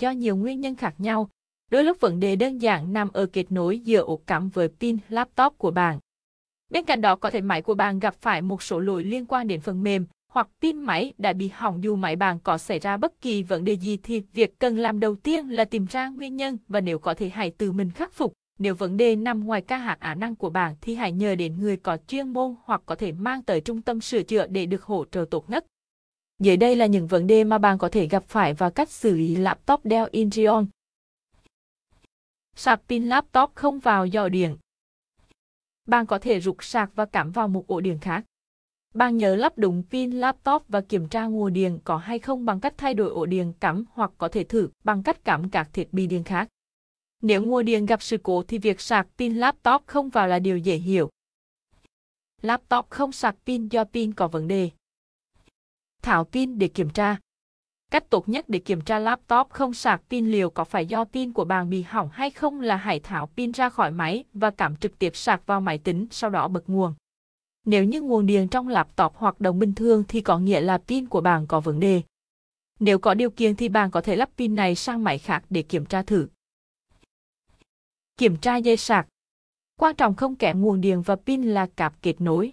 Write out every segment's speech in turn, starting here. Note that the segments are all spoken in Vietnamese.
do nhiều nguyên nhân khác nhau. Đôi lúc vấn đề đơn giản nằm ở kết nối giữa ổ cắm với pin, laptop của bạn. Bên cạnh đó, có thể máy của bạn gặp phải một số lỗi liên quan đến phần mềm hoặc pin máy đã bị hỏng dù máy bạn có xảy ra bất kỳ vấn đề gì thì việc cần làm đầu tiên là tìm ra nguyên nhân và nếu có thể hãy tự mình khắc phục. Nếu vấn đề nằm ngoài ca hạn khả năng của bạn thì hãy nhờ đến người có chuyên môn hoặc có thể mang tới trung tâm sửa chữa để được hỗ trợ tốt nhất. Dưới đây là những vấn đề mà bạn có thể gặp phải và cách xử lý laptop Dell Intrion. Sạc pin laptop không vào dò điện. Bạn có thể rút sạc và cắm vào một ổ điện khác. Bạn nhớ lắp đúng pin laptop và kiểm tra nguồn điện có hay không bằng cách thay đổi ổ điện cắm hoặc có thể thử bằng cách cắm các thiết bị điện khác. Nếu nguồn điện gặp sự cố thì việc sạc pin laptop không vào là điều dễ hiểu. Laptop không sạc pin do pin có vấn đề thảo pin để kiểm tra. Cách tốt nhất để kiểm tra laptop không sạc pin liệu có phải do pin của bạn bị hỏng hay không là hãy tháo pin ra khỏi máy và cắm trực tiếp sạc vào máy tính sau đó bật nguồn. Nếu như nguồn điện trong laptop hoạt động bình thường thì có nghĩa là pin của bạn có vấn đề. Nếu có điều kiện thì bạn có thể lắp pin này sang máy khác để kiểm tra thử. Kiểm tra dây sạc. Quan trọng không kém nguồn điện và pin là cáp kết nối.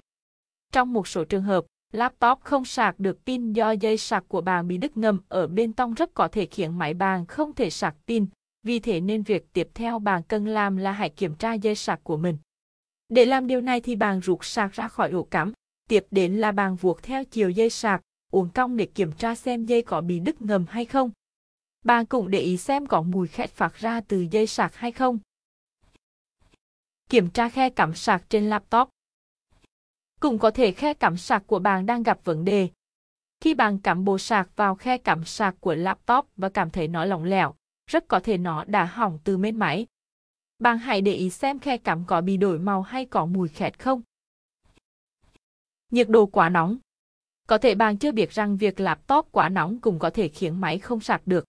Trong một số trường hợp, laptop không sạc được pin do dây sạc của bạn bị đứt ngầm ở bên trong rất có thể khiến máy bạn không thể sạc pin. Vì thế nên việc tiếp theo bạn cần làm là hãy kiểm tra dây sạc của mình. Để làm điều này thì bạn rút sạc ra khỏi ổ cắm. Tiếp đến là bạn vuột theo chiều dây sạc, uốn cong để kiểm tra xem dây có bị đứt ngầm hay không. Bạn cũng để ý xem có mùi khét phát ra từ dây sạc hay không. Kiểm tra khe cắm sạc trên laptop. Cũng có thể khe cắm sạc của bạn đang gặp vấn đề. Khi bạn cắm bộ sạc vào khe cắm sạc của laptop và cảm thấy nó lỏng lẻo, rất có thể nó đã hỏng từ bên máy. Bạn hãy để ý xem khe cắm có bị đổi màu hay có mùi khét không. Nhiệt độ quá nóng. Có thể bạn chưa biết rằng việc laptop quá nóng cũng có thể khiến máy không sạc được.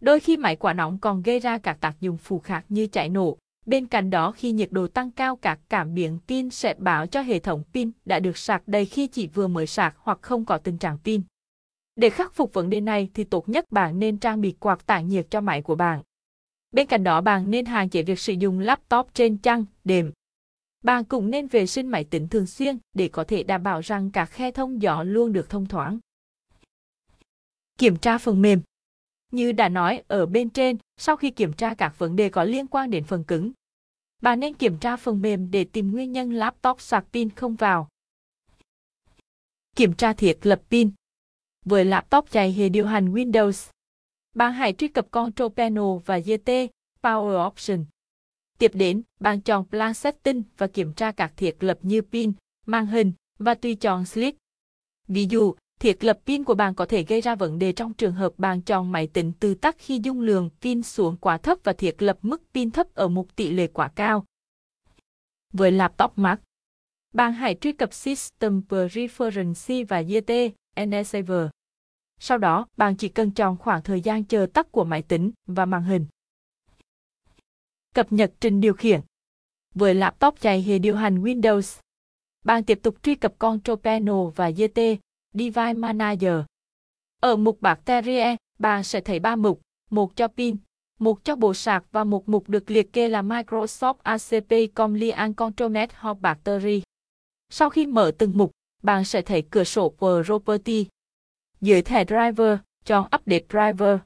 Đôi khi máy quá nóng còn gây ra các tác dụng phụ khác như cháy nổ. Bên cạnh đó khi nhiệt độ tăng cao các cảm biến pin sẽ báo cho hệ thống pin đã được sạc đầy khi chỉ vừa mới sạc hoặc không có tình trạng pin. Để khắc phục vấn đề này thì tốt nhất bạn nên trang bị quạt tản nhiệt cho máy của bạn. Bên cạnh đó bạn nên hạn chế việc sử dụng laptop trên chăn, đệm. Bạn cũng nên vệ sinh máy tính thường xuyên để có thể đảm bảo rằng các khe thông gió luôn được thông thoáng. Kiểm tra phần mềm Như đã nói ở bên trên, sau khi kiểm tra các vấn đề có liên quan đến phần cứng, bạn nên kiểm tra phần mềm để tìm nguyên nhân laptop sạc pin không vào. Kiểm tra thiết lập pin Với laptop chạy hệ điều hành Windows, bạn hãy truy cập Control Panel và GT Power Option. Tiếp đến, bạn chọn Plan Setting và kiểm tra các thiết lập như pin, màn hình và tùy chọn Sleep. Ví dụ, thiết lập pin của bạn có thể gây ra vấn đề trong trường hợp bạn chọn máy tính từ tắt khi dung lượng pin xuống quá thấp và thiết lập mức pin thấp ở một tỷ lệ quá cao. Với laptop Mac, bạn hãy truy cập System Preferences và GT Enable. Sau đó, bạn chỉ cần chọn khoảng thời gian chờ tắt của máy tính và màn hình. Cập nhật trình điều khiển Với laptop chạy hệ điều hành Windows, bạn tiếp tục truy cập Control Panel và GT Device Manager. Ở mục Bacteria, bạn sẽ thấy ba mục, một cho pin, một cho bộ sạc và một mục được liệt kê là Microsoft ACP Control Net hoặc Battery. Sau khi mở từng mục, bạn sẽ thấy cửa sổ Property. Dưới thẻ Driver, chọn Update Driver.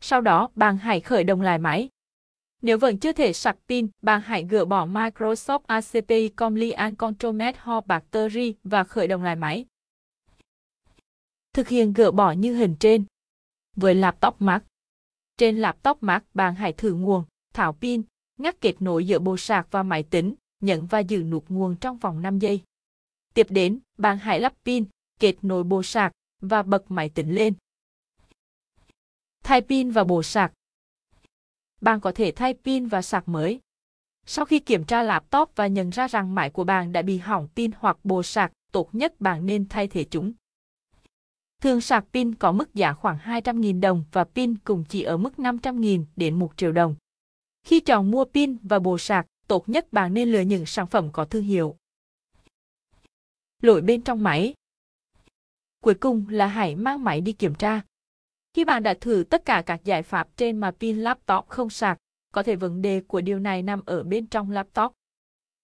Sau đó, bạn hãy khởi động lại máy. Nếu vẫn chưa thể sạc pin, bạn hãy gỡ bỏ Microsoft ACP Control Net hoặc Battery và khởi động lại máy. Thực hiện gỡ bỏ như hình trên. Với laptop Mac. Trên laptop Mac, bạn hãy thử nguồn, thảo pin, ngắt kết nối giữa bộ sạc và máy tính, nhận và giữ nút nguồn trong vòng 5 giây. Tiếp đến, bạn hãy lắp pin, kết nối bộ sạc và bật máy tính lên. Thay pin và bộ sạc. Bạn có thể thay pin và sạc mới. Sau khi kiểm tra laptop và nhận ra rằng máy của bạn đã bị hỏng pin hoặc bộ sạc, tốt nhất bạn nên thay thế chúng. Thường sạc pin có mức giá khoảng 200.000 đồng và pin cùng chỉ ở mức 500.000 đến 1 triệu đồng. Khi chọn mua pin và bộ sạc, tốt nhất bạn nên lựa những sản phẩm có thương hiệu. Lỗi bên trong máy Cuối cùng là hãy mang máy đi kiểm tra. Khi bạn đã thử tất cả các giải pháp trên mà pin laptop không sạc, có thể vấn đề của điều này nằm ở bên trong laptop.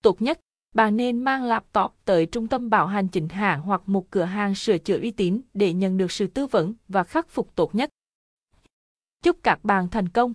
Tốt nhất, bạn nên mang laptop tới trung tâm bảo hành chính hãng hoặc một cửa hàng sửa chữa uy tín để nhận được sự tư vấn và khắc phục tốt nhất. Chúc các bạn thành công!